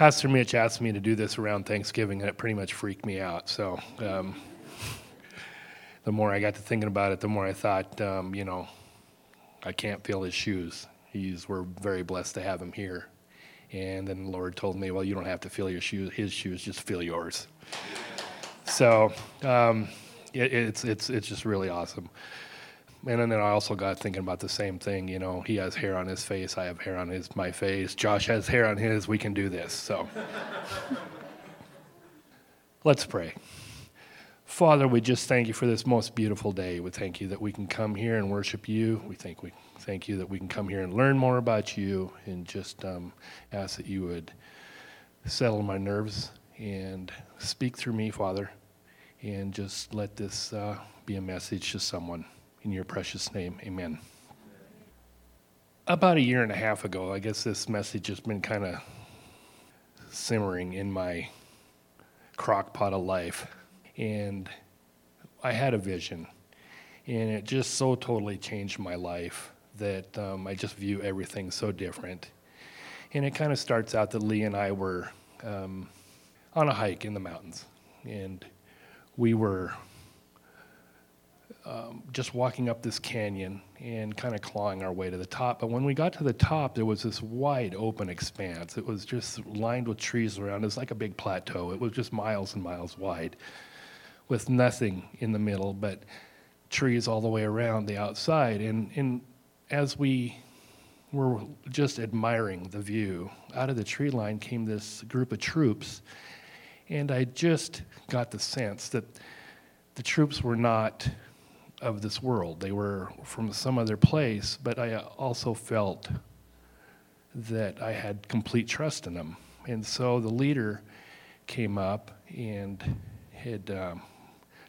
Pastor Mitch asked me to do this around Thanksgiving, and it pretty much freaked me out. So um, the more I got to thinking about it, the more I thought, um, you know, I can't feel his shoes. He's we're very blessed to have him here. And then the Lord told me, well, you don't have to feel your shoes, his shoes, just feel yours. So um, it, it's it's it's just really awesome. And then I also got thinking about the same thing. You know, he has hair on his face. I have hair on his my face. Josh has hair on his. We can do this. So let's pray. Father, we just thank you for this most beautiful day. We thank you that we can come here and worship you. We thank we thank you that we can come here and learn more about you, and just um, ask that you would settle my nerves and speak through me, Father, and just let this uh, be a message to someone. In your precious name, amen. About a year and a half ago, I guess this message has been kind of simmering in my crock pot of life. And I had a vision, and it just so totally changed my life that um, I just view everything so different. And it kind of starts out that Lee and I were um, on a hike in the mountains, and we were um, just walking up this canyon and kind of clawing our way to the top. But when we got to the top, there was this wide open expanse. It was just lined with trees around. It was like a big plateau. It was just miles and miles wide with nothing in the middle but trees all the way around the outside. And, and as we were just admiring the view, out of the tree line came this group of troops. And I just got the sense that the troops were not of this world. They were from some other place, but I also felt that I had complete trust in them. And so the leader came up and had um,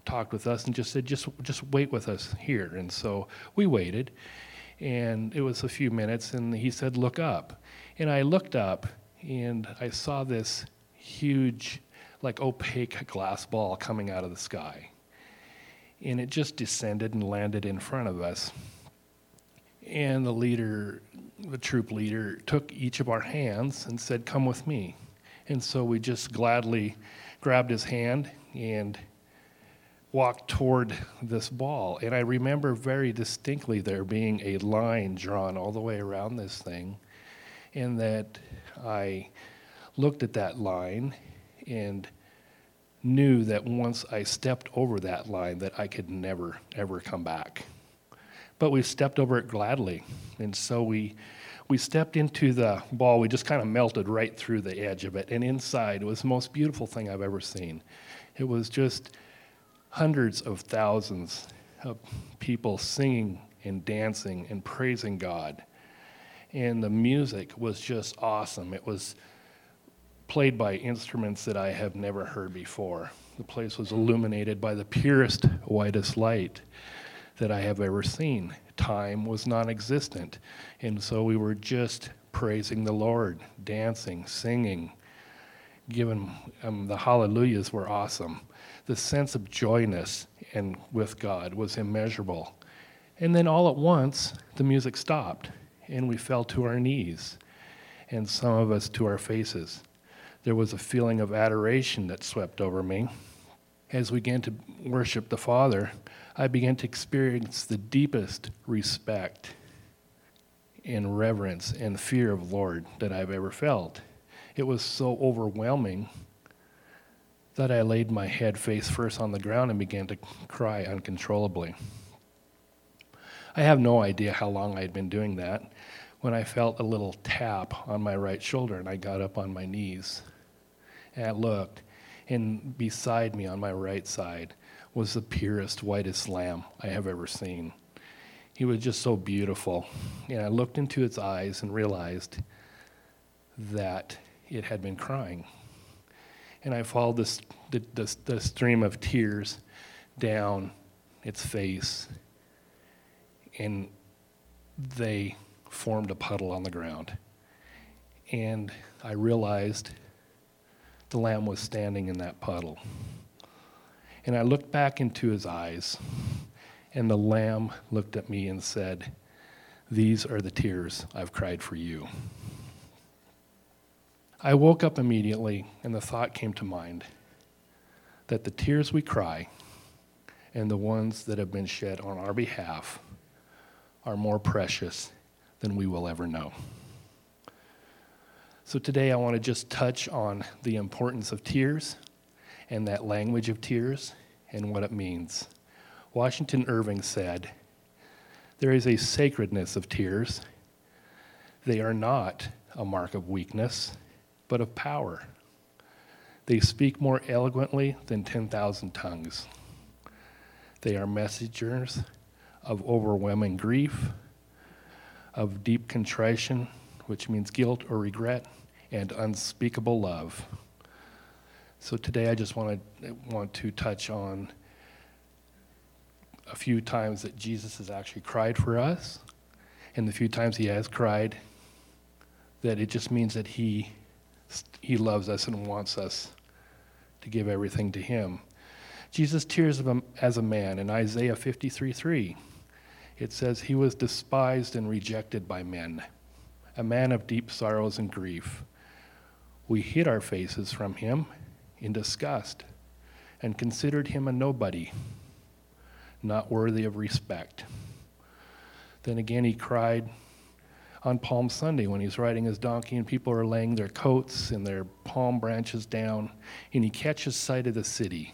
talked with us and just said, just, just wait with us here. And so we waited, and it was a few minutes, and he said, look up. And I looked up, and I saw this huge, like opaque glass ball coming out of the sky and it just descended and landed in front of us. And the leader, the troop leader, took each of our hands and said, Come with me. And so we just gladly grabbed his hand and walked toward this ball. And I remember very distinctly there being a line drawn all the way around this thing, and that I looked at that line and knew that once I stepped over that line that I could never ever come back. But we stepped over it gladly. And so we we stepped into the ball. We just kind of melted right through the edge of it. And inside was the most beautiful thing I've ever seen. It was just hundreds of thousands of people singing and dancing and praising God. And the music was just awesome. It was played by instruments that I have never heard before. The place was illuminated by the purest, whitest light that I have ever seen. Time was non existent. And so we were just praising the Lord, dancing, singing, giving um, the hallelujahs were awesome. The sense of joyness and with God was immeasurable. And then all at once, the music stopped, and we fell to our knees, and some of us to our faces there was a feeling of adoration that swept over me. As we began to worship the Father, I began to experience the deepest respect and reverence and fear of Lord that I've ever felt. It was so overwhelming that I laid my head face first on the ground and began to cry uncontrollably. I have no idea how long I'd been doing that when I felt a little tap on my right shoulder and I got up on my knees. And I looked, and beside me on my right side was the purest, whitest lamb I have ever seen. He was just so beautiful. And I looked into its eyes and realized that it had been crying. And I followed this, the, the, the stream of tears down its face, and they formed a puddle on the ground. And I realized the lamb was standing in that puddle. And I looked back into his eyes, and the lamb looked at me and said, These are the tears I've cried for you. I woke up immediately, and the thought came to mind that the tears we cry and the ones that have been shed on our behalf are more precious than we will ever know. So today I want to just touch on the importance of tears and that language of tears and what it means. Washington Irving said, There is a sacredness of tears. They are not a mark of weakness, but of power. They speak more eloquently than 10,000 tongues. They are messengers of overwhelming grief, of deep contrition, which means guilt or regret, and unspeakable love. So today I just want to want to touch on a few times that Jesus has actually cried for us, and the few times he has cried, that it just means that he he loves us and wants us to give everything to him. Jesus tears as a man in Isaiah 53 3. It says, He was despised and rejected by men, a man of deep sorrows and grief. We hid our faces from him in disgust and considered him a nobody, not worthy of respect. Then again, he cried on Palm Sunday when he's riding his donkey and people are laying their coats and their palm branches down, and he catches sight of the city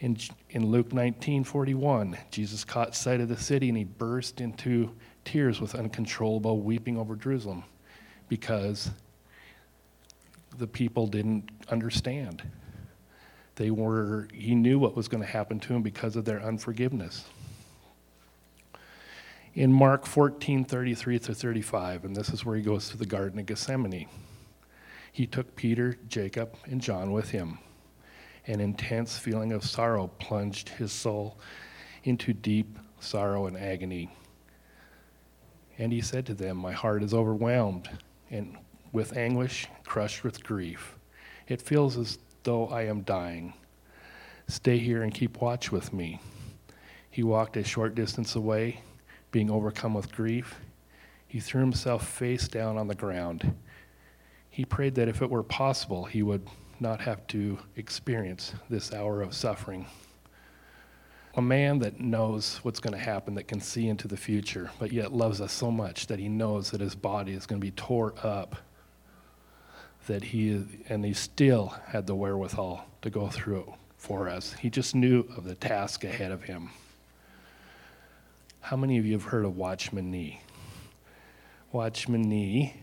in, in Luke 19:41, Jesus caught sight of the city and he burst into tears with uncontrollable weeping over Jerusalem because the people didn't understand. They were he knew what was going to happen to him because of their unforgiveness. In Mark 14:33 to 35, and this is where he goes to the garden of Gethsemane. He took Peter, Jacob, and John with him an intense feeling of sorrow plunged his soul into deep sorrow and agony. And he said to them, My heart is overwhelmed and with anguish, crushed with grief. It feels as though I am dying. Stay here and keep watch with me. He walked a short distance away, being overcome with grief. He threw himself face down on the ground. He prayed that if it were possible, he would not have to experience this hour of suffering. A man that knows what's going to happen, that can see into the future, but yet loves us so much that he knows that his body is going to be tore up, that he, and he still had the wherewithal to go through it for us. He just knew of the task ahead of him. How many of you have heard of Watchman Nee? Watchman Nee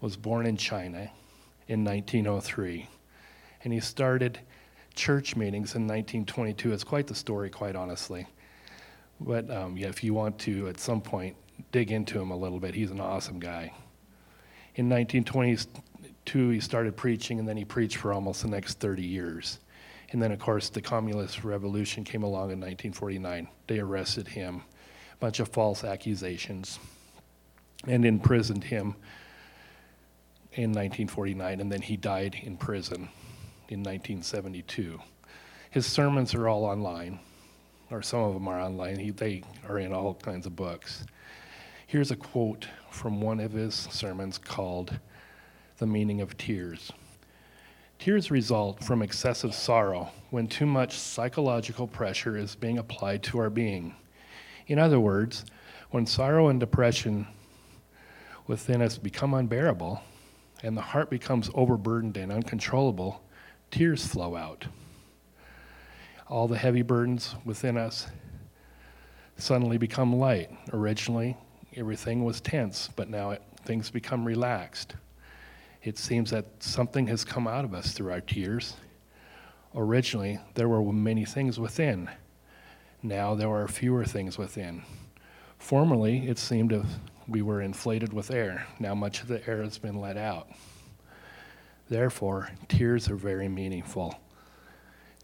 was born in China in 1903. And he started church meetings in 1922. It's quite the story, quite honestly. But um, yeah, if you want to at some point dig into him a little bit, he's an awesome guy. In 1922, he started preaching, and then he preached for almost the next 30 years. And then, of course, the communist revolution came along in 1949. They arrested him, a bunch of false accusations, and imprisoned him in 1949, and then he died in prison in 1972. His sermons are all online, or some of them are online. He, they are in all kinds of books. Here's a quote from one of his sermons called The Meaning of Tears. Tears result from excessive sorrow when too much psychological pressure is being applied to our being. In other words, when sorrow and depression within us become unbearable, and the heart becomes overburdened and uncontrollable, tears flow out. All the heavy burdens within us suddenly become light. Originally, everything was tense, but now it, things become relaxed. It seems that something has come out of us through our tears. Originally, there were many things within. Now there are fewer things within. Formerly, it seemed to we were inflated with air. Now much of the air has been let out. Therefore, tears are very meaningful.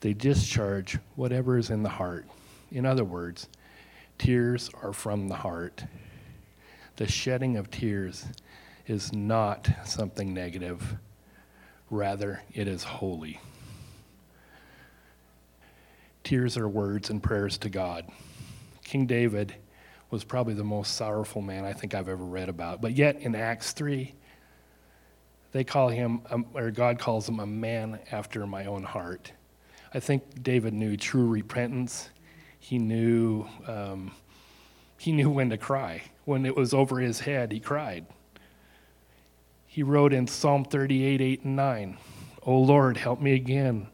They discharge whatever is in the heart. In other words, tears are from the heart. The shedding of tears is not something negative, rather, it is holy. Tears are words and prayers to God. King David was probably the most sorrowful man I think I've ever read about. But yet in Acts 3, They call him, um, or God calls him, a man after my own heart. I think David knew true repentance. He knew, um, he knew when to cry. When it was over his head, he cried. He wrote in Psalm 38, 8, and 9, O Lord, help me again.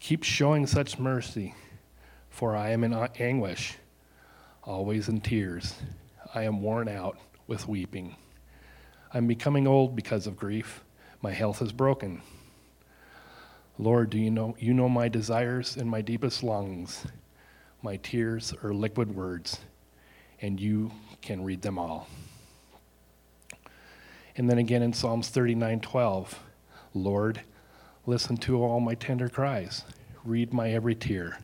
Keep showing such mercy, for I am in anguish, always in tears. I am worn out with weeping. I'm becoming old because of grief. My health is broken. Lord, do you know you know my desires and my deepest longings? My tears are liquid words, and you can read them all. And then again in Psalms 39:12, Lord, listen to all my tender cries. Read my every tear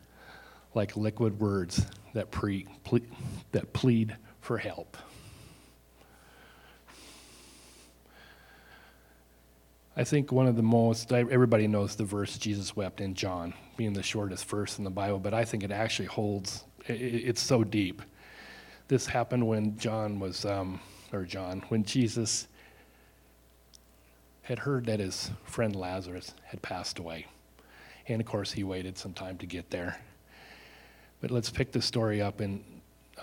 like liquid words that, pre, ple- that plead for help. I think one of the most, everybody knows the verse Jesus wept in John, being the shortest verse in the Bible, but I think it actually holds, it's so deep. This happened when John was, um, or John, when Jesus had heard that his friend Lazarus had passed away. And of course, he waited some time to get there. But let's pick the story up in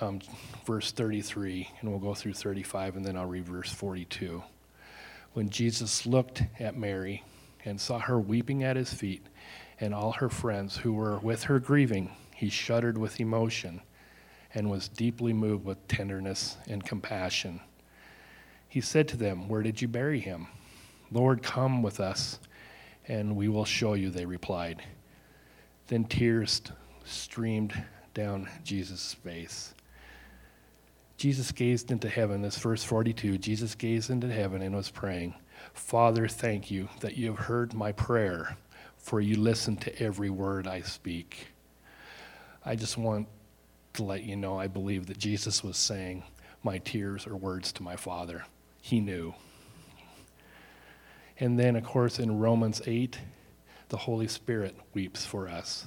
um, verse 33, and we'll go through 35, and then I'll read verse 42 when Jesus looked at Mary and saw her weeping at his feet and all her friends who were with her grieving, he shuddered with emotion and was deeply moved with tenderness and compassion. He said to them, Where did you bury him? Lord, come with us, and we will show you, they replied. Then tears streamed down Jesus' face. Jesus gazed into heaven, this verse 42, Jesus gazed into heaven and was praying, Father, thank you that you have heard my prayer, for you listen to every word I speak. I just want to let you know I believe that Jesus was saying, My tears are words to my Father. He knew. And then, of course, in Romans 8, the Holy Spirit weeps for us.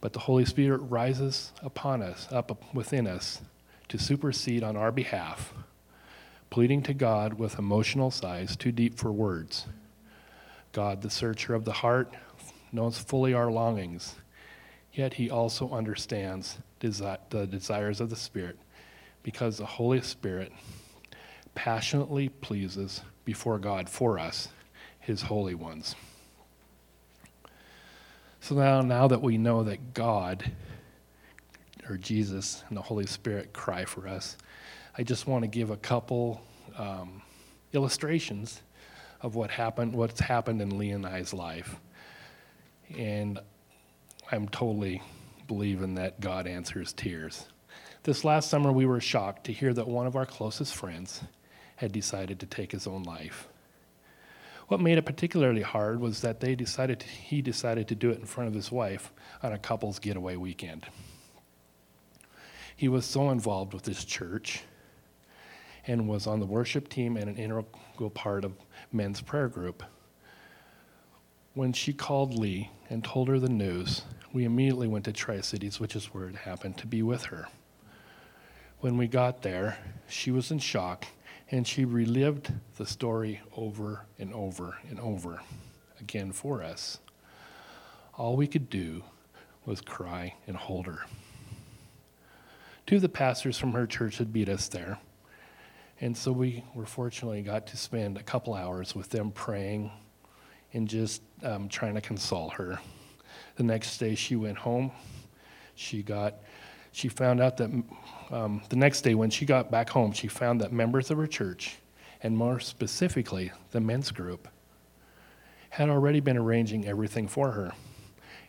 But the Holy Spirit rises upon us, up within us, to supersede on our behalf, pleading to God with emotional sighs too deep for words. God, the searcher of the heart, knows fully our longings, yet he also understands desi- the desires of the Spirit because the Holy Spirit passionately pleases before God for us, his holy ones. So now, now that we know that God or Jesus and the Holy Spirit cry for us. I just want to give a couple um, illustrations of what happened, what's happened in Lee and I's life. And I'm totally believing that God answers tears. This last summer, we were shocked to hear that one of our closest friends had decided to take his own life. What made it particularly hard was that they decided to, he decided to do it in front of his wife on a couple's getaway weekend. He was so involved with his church and was on the worship team and an integral part of men's prayer group. When she called Lee and told her the news, we immediately went to Tri Cities, which is where it happened, to be with her. When we got there, she was in shock and she relived the story over and over and over again for us. All we could do was cry and hold her two of the pastors from her church had beat us there. And so we were fortunately got to spend a couple hours with them praying and just um, trying to console her. The next day she went home. She got, she found out that um, the next day when she got back home, she found that members of her church, and more specifically the men's group, had already been arranging everything for her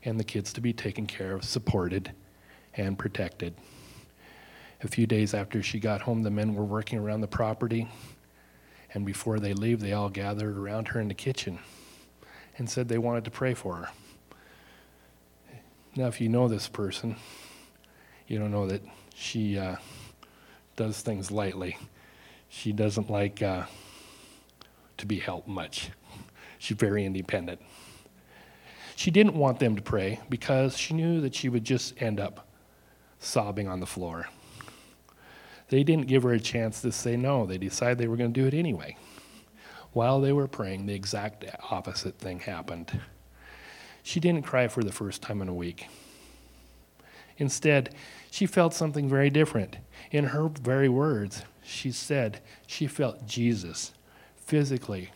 and the kids to be taken care of, supported, and protected. A few days after she got home, the men were working around the property, and before they leave, they all gathered around her in the kitchen and said they wanted to pray for her. Now, if you know this person, you don't know that she uh, does things lightly. She doesn't like uh, to be helped much. She's very independent. She didn't want them to pray because she knew that she would just end up sobbing on the floor. They didn't give her a chance to say no. They decided they were going to do it anyway. While they were praying, the exact opposite thing happened. She didn't cry for the first time in a week. Instead, she felt something very different. In her very words, she said she felt Jesus physically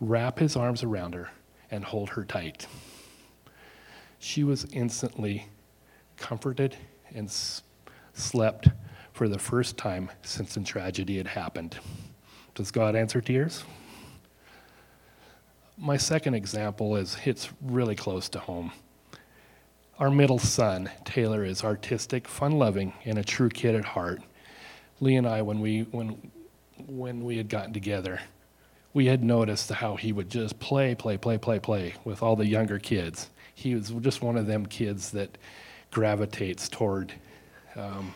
wrap his arms around her and hold her tight. She was instantly comforted and s- slept for the first time since the tragedy had happened. Does God answer tears? My second example is hits really close to home. Our middle son, Taylor, is artistic, fun-loving, and a true kid at heart. Lee and I, when we when when we had gotten together, we had noticed how he would just play, play, play, play, play with all the younger kids. He was just one of them kids that gravitates toward um,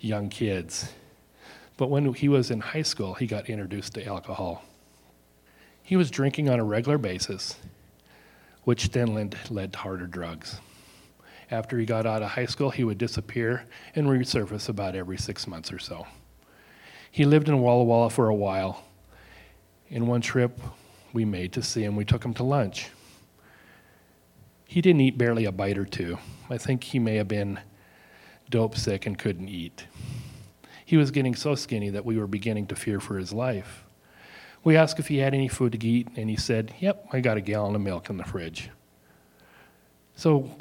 young kids. But when he was in high school, he got introduced to alcohol. He was drinking on a regular basis, which then led, led to harder drugs. After he got out of high school, he would disappear and resurface about every six months or so. He lived in Walla Walla for a while. In one trip we made to see him, we took him to lunch. He didn't eat barely a bite or two. I think he may have been dope sick and couldn't eat. He was getting so skinny that we were beginning to fear for his life. We asked if he had any food to eat, and he said, Yep, I got a gallon of milk in the fridge. So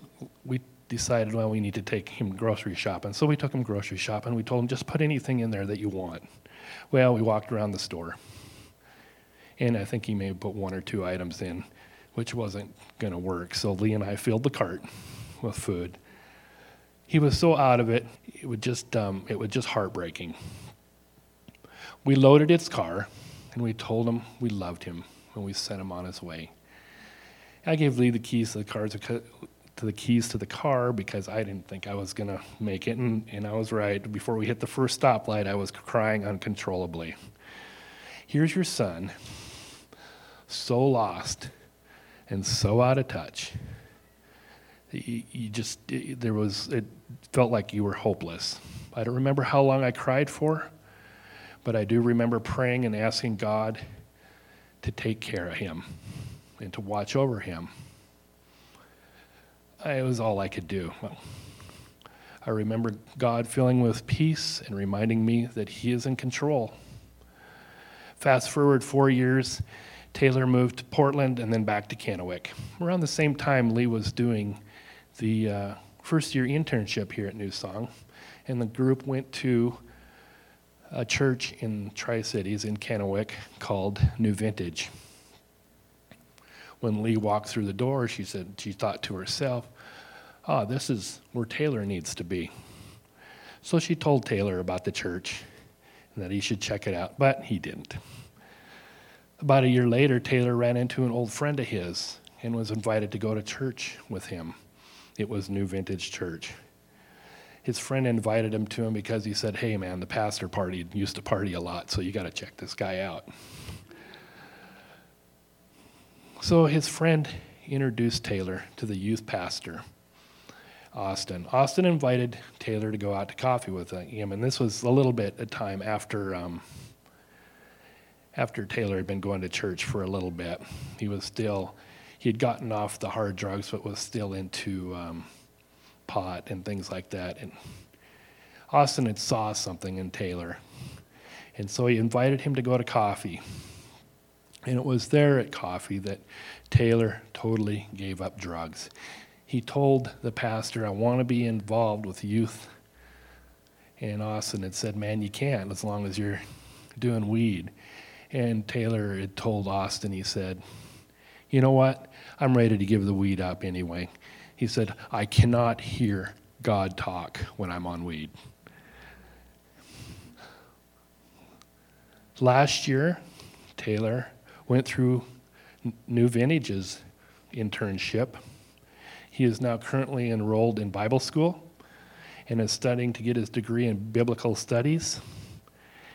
we decided, well, we need to take him grocery shopping. So we took him grocery shopping. We told him, just put anything in there that you want. Well, we walked around the store. And I think he may have put one or two items in, which wasn't going to work. So Lee and I filled the cart with food. He was so out of it, it was just, um, it was just heartbreaking. We loaded his car, and we told him we loved him, and we sent him on his way. I gave Lee the keys to the car to the keys to the car because I didn't think I was gonna make it, and, and I was right. Before we hit the first stoplight, I was crying uncontrollably. Here's your son, so lost and so out of touch. You, you just it, there was it felt like you were hopeless. I don't remember how long I cried for, but I do remember praying and asking God to take care of him and to watch over him. It was all I could do. I remember God filling with peace and reminding me that He is in control. Fast forward four years, Taylor moved to Portland and then back to Kennewick. Around the same time, Lee was doing the uh, first year internship here at New Song, and the group went to a church in Tri Cities in Kennewick called New Vintage. When Lee walked through the door, she said she thought to herself, "Ah, oh, this is where Taylor needs to be." So she told Taylor about the church and that he should check it out, but he didn't. About a year later, Taylor ran into an old friend of his and was invited to go to church with him. It was New Vintage Church. His friend invited him to him because he said, Hey, man, the pastor party used to party a lot, so you got to check this guy out. So his friend introduced Taylor to the youth pastor, Austin. Austin invited Taylor to go out to coffee with him, and this was a little bit a time after um, after Taylor had been going to church for a little bit. He was still he had gotten off the hard drugs, but was still into um, pot and things like that. And Austin had saw something in Taylor, and so he invited him to go to coffee. And it was there at coffee that Taylor totally gave up drugs. He told the pastor, I want to be involved with youth. And Austin had said, Man, you can't as long as you're doing weed. And Taylor had told Austin, he said, You know what? I'm ready to give the weed up anyway. He said, I cannot hear God talk when I'm on weed. Last year, Taylor went through New Vintage's internship. He is now currently enrolled in Bible school and is studying to get his degree in biblical studies.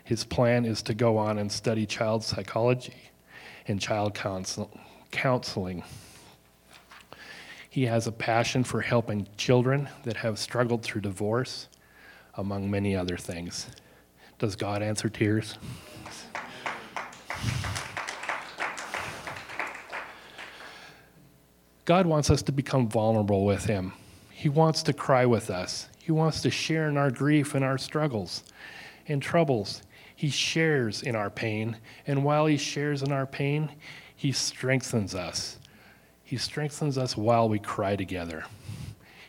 His plan is to go on and study child psychology and child counsel- counseling. He has a passion for helping children that have struggled through divorce, among many other things. Does God answer tears? God wants us to become vulnerable with Him. He wants to cry with us. He wants to share in our grief and our struggles and troubles. He shares in our pain. And while He shares in our pain, He strengthens us. He strengthens us while we cry together.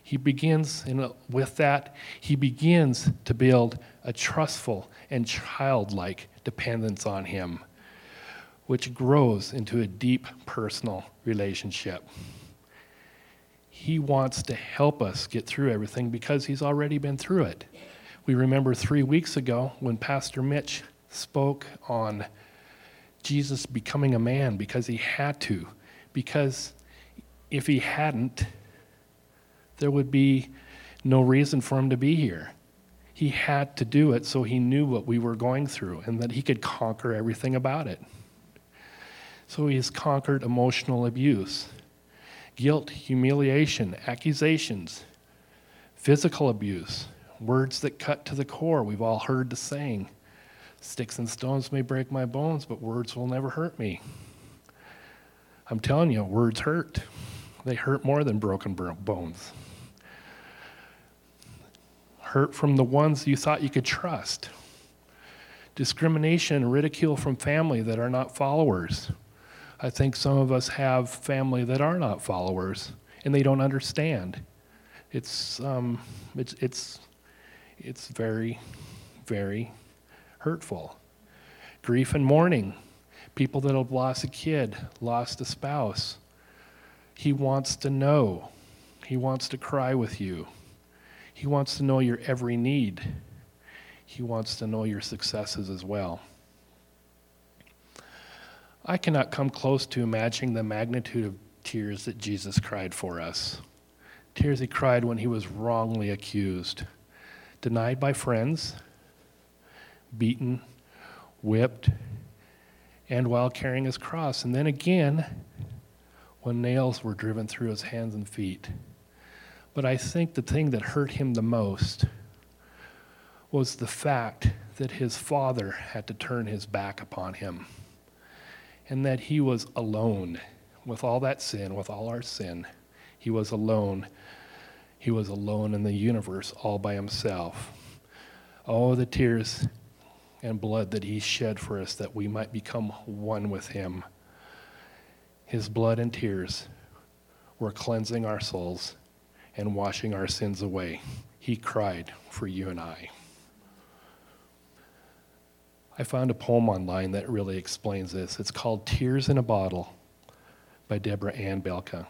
He begins, in, with that, He begins to build a trustful and childlike dependence on Him, which grows into a deep personal relationship. He wants to help us get through everything because He's already been through it. We remember three weeks ago when Pastor Mitch spoke on Jesus becoming a man because he had to. Because if he hadn't, there would be no reason for him to be here. He had to do it so he knew what we were going through and that he could conquer everything about it. So he has conquered emotional abuse, guilt, humiliation, accusations, physical abuse, words that cut to the core. We've all heard the saying Sticks and stones may break my bones, but words will never hurt me. I'm telling you, words hurt. They hurt more than broken bones. Hurt from the ones you thought you could trust. Discrimination and ridicule from family that are not followers. I think some of us have family that are not followers and they don't understand. It's, um, it's, it's it's very, very hurtful. Grief and mourning. People that have lost a kid, lost a spouse. He wants to know. He wants to cry with you. He wants to know your every need. He wants to know your successes as well. I cannot come close to imagining the magnitude of tears that Jesus cried for us. Tears he cried when he was wrongly accused denied by friends, beaten, whipped, and while carrying his cross. And then again, when nails were driven through his hands and feet. But I think the thing that hurt him the most was the fact that his father had to turn his back upon him and that he was alone with all that sin, with all our sin. He was alone he was alone in the universe all by himself. Oh, the tears and blood that he shed for us that we might become one with him. His blood and tears were cleansing our souls and washing our sins away. He cried for you and I. I found a poem online that really explains this. It's called Tears in a Bottle by Deborah Ann Belka.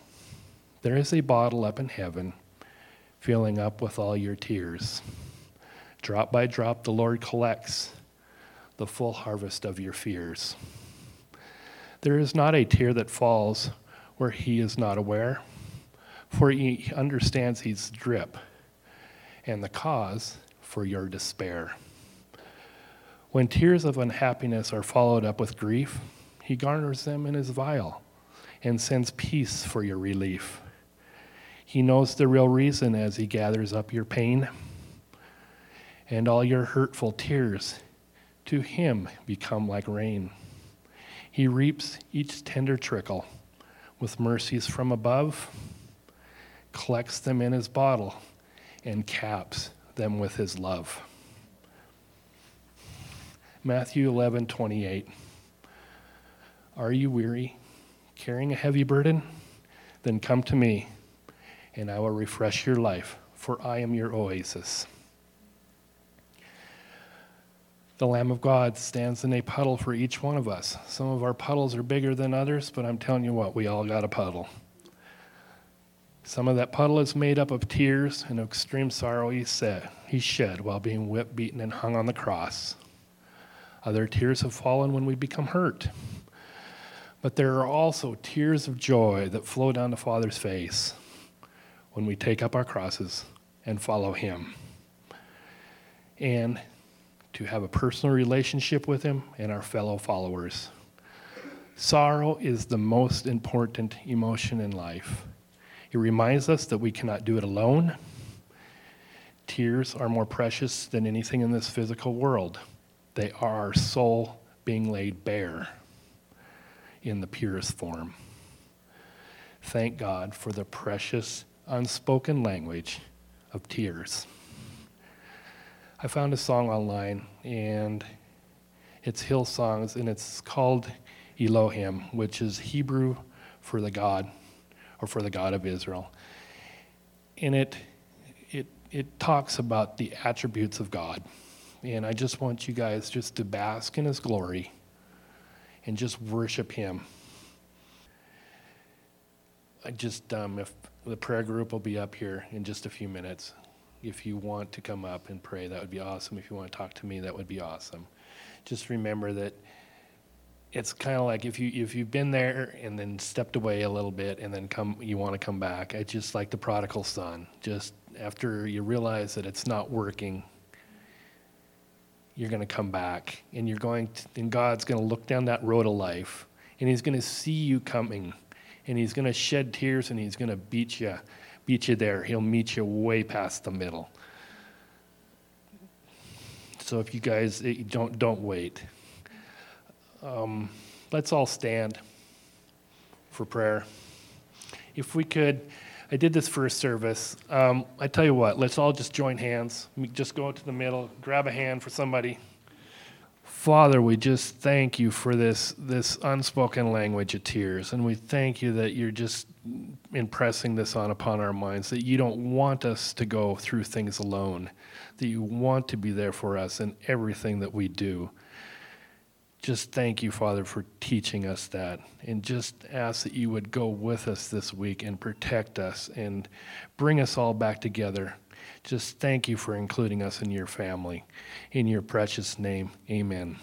There is a bottle up in heaven filling up with all your tears. Drop by drop, the Lord collects the full harvest of your fears. There is not a tear that falls where he is not aware, for he understands his drip and the cause for your despair. When tears of unhappiness are followed up with grief, he garners them in his vial and sends peace for your relief. He knows the real reason as He gathers up your pain and all your hurtful tears. To Him become like rain. He reaps each tender trickle with mercies from above, collects them in His bottle, and caps them with His love. Matthew 11, 28. Are you weary, carrying a heavy burden? Then come to me and I will refresh your life, for I am your oasis. The Lamb of God stands in a puddle for each one of us. Some of our puddles are bigger than others, but I'm telling you what, we all got a puddle. Some of that puddle is made up of tears and extreme sorrow he, said, he shed while being whipped, beaten, and hung on the cross. Other tears have fallen when we become hurt. But there are also tears of joy that flow down the Father's face when we take up our crosses and follow Him. And to have a personal relationship with Him and our fellow followers. Sorrow is the most important emotion in life. It reminds us that we cannot do it alone. Tears are more precious than anything in this physical world. They are our soul being laid bare in the purest form. thank God for the precious, unspoken language of tears. I found a song online, and it's Hillsongs, and it's called Elohim, which is Hebrew for the God, or for the God of Israel. And it, it, it talks about the attributes of God. And I just want you guys just to bask in His glory and just worship Him. I just, um, if the prayer group will be up here in just a few minutes. If you want to come up and pray, that would be awesome. If you want to talk to me, that would be awesome. Just remember that it's kind of like if you if you've been there and then stepped away a little bit and then come you want to come back. It's just like the prodigal son. Just after you realize that it's not working, you're going to come back and you're going to, and God's going to look down that road of life and he's going to see you coming and he's going to shed tears and he's going to beat you beat you there. He'll meet you way past the middle. So if you guys eh, don't don't wait. Um, let's all stand for prayer. If we could, I did this first service. Um, I tell you what, let's all just join hands. Just go to the middle, grab a hand for somebody. Father, we just thank you for this this unspoken language of tears, and we thank you that you're just impressing this on upon our minds. That you don't want us to go through things alone. That you want to be there for us in everything that we do just thank you, Father, for teaching us that. And just ask that you would go with us this week and protect us and bring us all back together. Just thank you for including us in your family. In your precious name, amen.